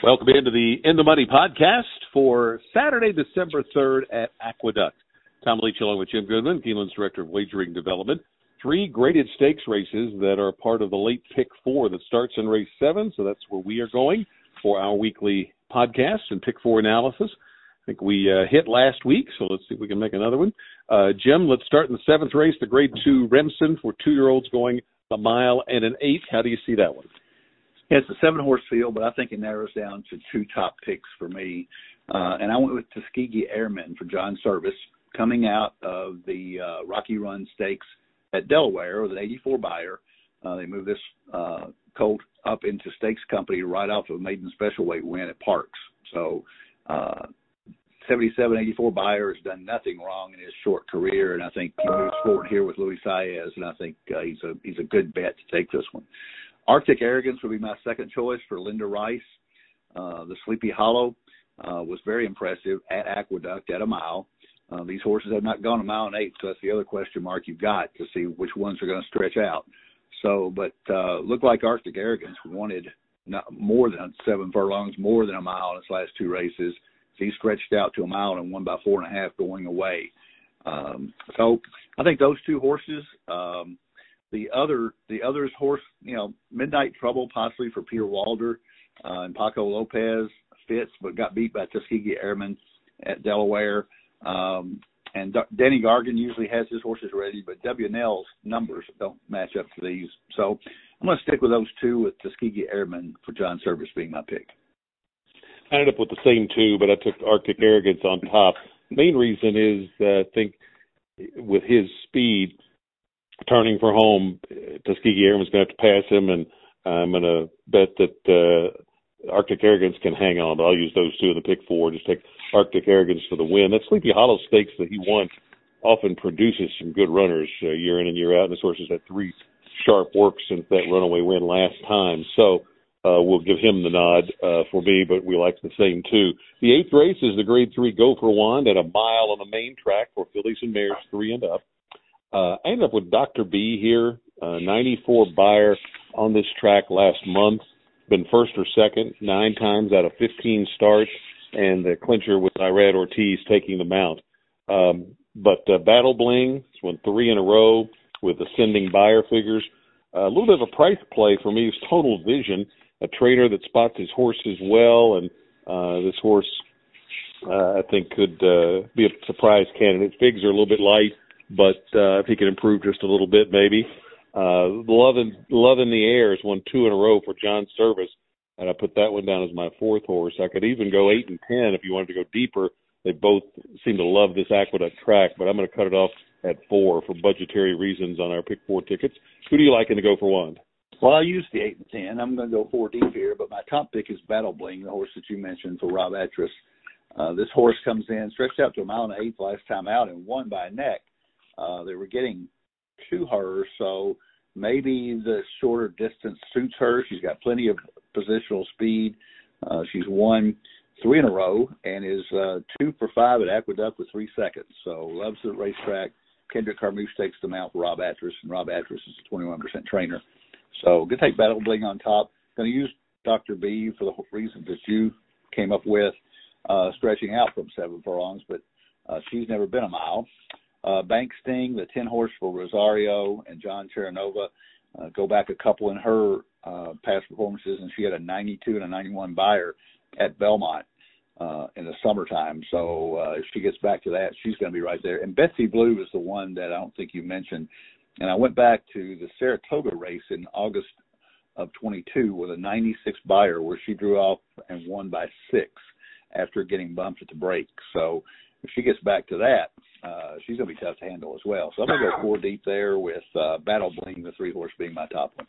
Welcome into the In the Money podcast for Saturday, December 3rd at Aqueduct. Tom Leach along with Jim Goodman, Keeneland's Director of Wagering Development. Three graded stakes races that are part of the late pick four that starts in race seven. So that's where we are going for our weekly podcast and pick four analysis. I think we uh, hit last week, so let's see if we can make another one. Uh, Jim, let's start in the seventh race, the grade two Remsen for two year olds going a mile and an eight. How do you see that one? Yeah, it's a seven horse field, but I think it narrows down to two top picks for me. Uh, and I went with Tuskegee Airmen for John Servis, coming out of the uh, Rocky Run Stakes at Delaware with an 84 Beyer. Uh, they moved this uh, colt up into stakes company right off of a maiden special weight win at Parx. So, uh, 77 84 Beyer has done nothing wrong in his short career, and I think he moves forward here with Luis Saez, and I think uh, he's a he's a good bet to take this one. Arctic Arrogance would be my second choice for Linda Rice. Uh, the Sleepy Hollow uh, was very impressive at Aqueduct at a mile. Uh, these horses have not gone a mile and eight, so that's the other question mark you've got to see which ones are going to stretch out. So, but uh, looked like Arctic Arrogance wanted not more than seven furlongs, more than a mile in its last two races. So he stretched out to a mile and won by four and a half going away. Um, so I think those two horses. Um, the other the other's horse, you know, Midnight Trouble possibly for Peter Walder uh, and Paco Lopez fits, but got beat by Tuskegee Airmen at Delaware. Um, and D- Danny Gargan usually has his horses ready, but WNL's numbers don't match up to these. So I'm going to stick with those two with Tuskegee Airmen for John Servis being my pick. I ended up with the same two, but I took Arctic Arrogance on top. Main reason is I think with his speed, turning for home, Tuskegee Airmen's going to have to pass him, and I'm going to bet that uh, Arctic Arrogance can hang on. But I'll use those two in the pick four. Just take Arctic Arrogance for the win. That Sleepy Hollow Stakes that he won often produces some good runners uh, year in and year out. And this horse has had three sharp works since that runaway win last time. So uh, we'll give him the nod uh, for me, but we like the same too. The eighth race is the Grade Three Go for Wand at a mile on the main track for fillies and mares three and up. Uh, I ended up with Dr. B here, uh, 94 Beyer on this track last month. Been first or second nine times out of 15 starts, and the clincher with Irad Ortiz taking the mount. Um, but uh, Battle Bling has won three in a row with ascending Beyer figures. Uh, a little bit of a price play for me is Total Vision, a trainer that spots his horses well, and uh, this horse uh, I think could uh, be a surprise candidate. Figs are a little bit light but uh, if he can improve just a little bit, maybe. Uh, love in love in the air has won two in a row for John Servis, and I put that one down as my fourth horse. I could even go eight and ten if you wanted to go deeper. They both seem to love this Aqueduct track, but I'm going to cut it off at four for budgetary reasons on our pick four tickets. Who do you like in the go for wand? Well, I used the eight and ten. I'm going to go four deep here, but my top pick is Battle Bling, the horse that you mentioned for Rob Atras. Uh, this horse comes in, stretched out to a mile and eight last time out, and won by a neck. Uh, they were getting to her, so maybe the shorter distance suits her. She's got plenty of positional speed. Uh, she's won three in a row and is uh, two for five at Aqueduct with three seconds. So loves the racetrack. Kendrick Carmouche takes them out for Rob Atras, and Rob Atras is a 21% trainer. So good take Battle Bling on top. Going to use Dr. B for the reasons that you came up with, uh, stretching out from seven furlongs, but uh, she's never been a mile. Uh, Bank Sting, the 10 horse for Rosario and John Terranova, uh, go back a couple in her uh, past performances, and she had a 92 and a 91 Beyer at Belmont uh, in the summertime. So uh, if she gets back to that, she's going to be right there. And Betsy Blue is the one that I don't think you mentioned. And I went back to the Saratoga race in August of 22 with a 96 Beyer where she drew off and won by six after getting bumped at the break. So if she gets back to that, uh, she's going to be tough to handle as well. So I'm going to go four deep there with uh, Battle Bling, the three horse being my top one.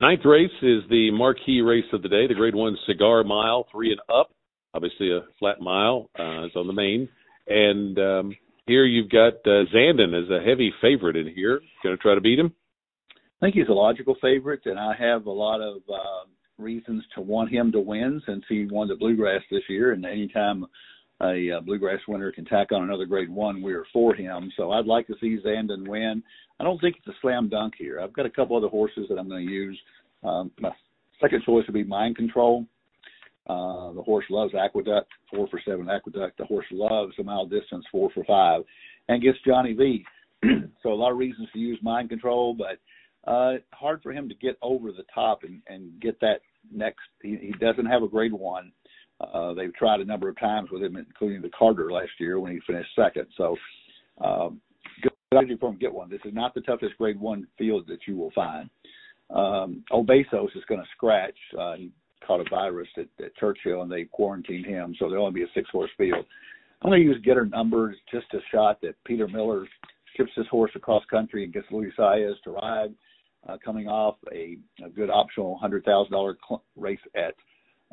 Ninth race is the marquee race of the day, the Grade One Cigar Mile, three and up. Obviously, a flat mile uh, is on the main, and um, here you've got uh, Zandon as a heavy favorite in here. Going to try to beat him? I think he's a logical favorite, and I have a lot of uh, reasons to want him to win since he won the Bluegrass this year. And anytime a uh, bluegrass winner can tack on another grade one, we are for him. So I'd like to see Zandon win. I don't think it's a slam dunk here. I've got a couple other horses that I'm going to use. Um, my second choice would be Mind Control. Uh, the horse loves Aqueduct, four for seven Aqueduct. The horse loves a mile distance, four for five, and gets Johnny V. so a lot of reasons to use mind control, but uh, hard for him to get over the top and, and get that next. He, he doesn't have a grade one. Uh, they've tried a number of times with him, including the Carter last year when he finished second. So, um, good idea for him to get one. This is not the toughest grade one field that you will find. Um, Obesos is going to scratch. Uh, he caught a virus at, at Churchill and they quarantined him, so there'll only be a six horse field. I'm going to use Get Her Numbers, just a shot that Peter Miller ships his horse across country and gets Luis Saez to ride uh, coming off a, a good optional hundred thousand dollar cl- race at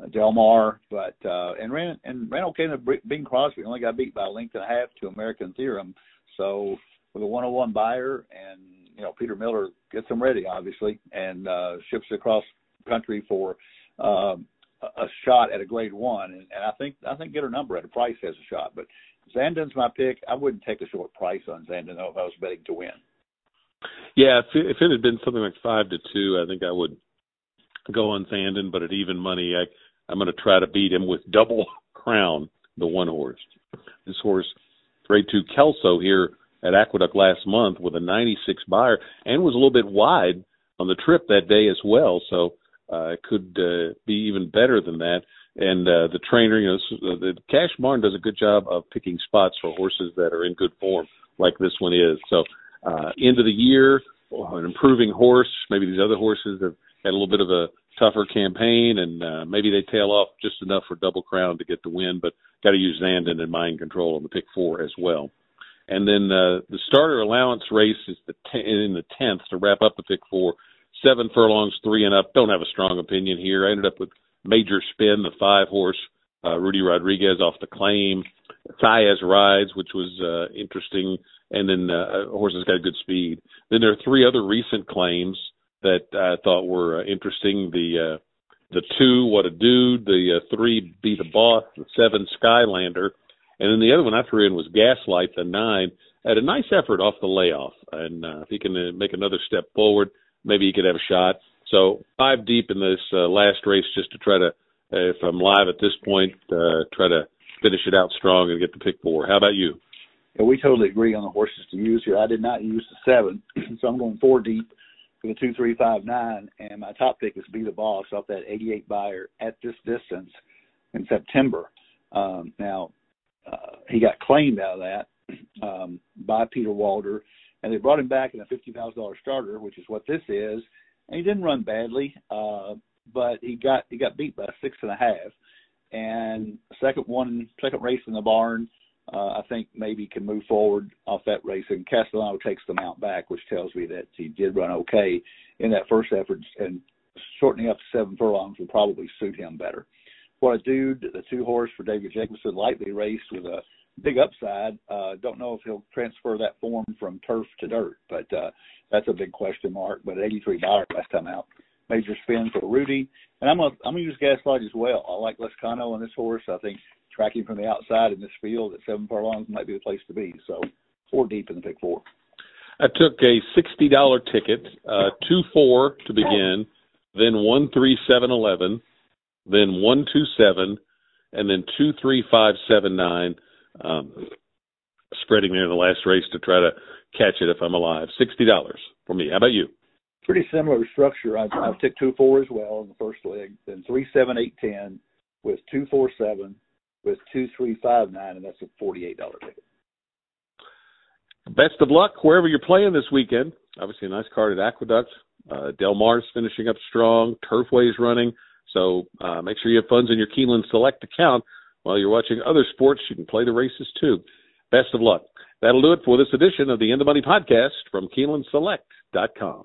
uh, Del Mar, but uh, and ran and ran okay in Bing Crosby. Only got beat by a length and a half to American Theorem. So with a 101 Beyer, and you know Peter Miller gets them ready obviously and uh, ships across country for um, a shot at a grade one. And, and I think I think get her number at a price has a shot. But Zandon's my pick. I wouldn't take a short price on Zandon though if I was betting to win. Yeah, if it, if it had been something like five to two, I think I would go on Zandon. But at even money, I I'm going to try to beat him with double crown, the one horse. This horse, grade two Kelso here at Aqueduct last month with a 96 Beyer and was a little bit wide on the trip that day as well. So uh, could uh, be even better than that. And uh, the trainer, you know, the Cash Barn does a good job of picking spots for horses that are in good form, like this one is. So uh, end of the year, an improving horse. Maybe these other horses have had a little bit of a tougher campaign, and uh, maybe they tail off just enough for Double Crown to get the win. But got to use Zandon and mind control on the pick four as well. And then uh, the starter allowance race is the t- in the tenth to wrap up the pick four. Seven furlongs, three and up. Don't have a strong opinion here. I ended up with Major Spin, the five horse, uh, Rudy Rodriguez off the claim. Saez rides, which was uh, interesting and then uh, horses got good speed. Then there are three other recent claims that I thought were uh, interesting. The uh, the two, what a dude. The uh, three, be the boss. The seven, Skylander, and then the other one I threw in was Gaslight. The nine had a nice effort off the layoff, and uh, if he can uh, make another step forward, maybe he could have a shot. So five deep in this uh, last race, just to try to, uh, if I'm live at this point, uh, try to finish it out strong and get the pick four. How about you? Yeah, we totally agree on the horses to use here. I did not use the seven, so I'm going four deep for the two three five nine, and my top pick is Be the Boss off that 88 Beyer at this distance in September. Um, now uh, he got claimed out of that um, by Peter Walder, and they brought him back in a fifty thousand dollar starter, which is what this is. And he didn't run badly, uh, but he got he got beat by six and a half. And second one, second race in the barn, I think maybe can move forward off that race. And Castellano takes the mount back, which tells me that he did run okay in that first effort, and shortening up to seven furlongs will probably suit him better. What a dude, the two horse for David Jacobson, lightly raced with a big upside. Uh, don't know if he'll transfer that form from turf to dirt, but uh, that's a big question mark. But 83 dollars last time out. Major spin for Rudy, and I'm gonna I'm gonna use Gaslight as well. I like Lezcano on this horse. I think tracking from the outside in this field at seven furlongs might be the place to be. So four deep in the pick four. I took a sixty dollar ticket, uh, two four to begin, then one three seven eleven, then one two seven, and then two three five seven nine. Um, spreading there in the last race to try to catch it if I'm alive. Sixty dollars for me. How about you? Pretty similar structure. I've, I've took two four as well in the first leg, then three seven eight ten with two four seven, with two three five nine, and that's a forty eight dollar ticket. Best of luck wherever you're playing this weekend. Obviously, a nice card at Aqueduct. Uh, Del Mar's finishing up strong. Turfway's running. So uh, make sure you have funds in your Keeneland Select account while you're watching other sports. You can play the races too. Best of luck. That'll do it for this edition of the In the Money podcast from KeenelandSelect.com.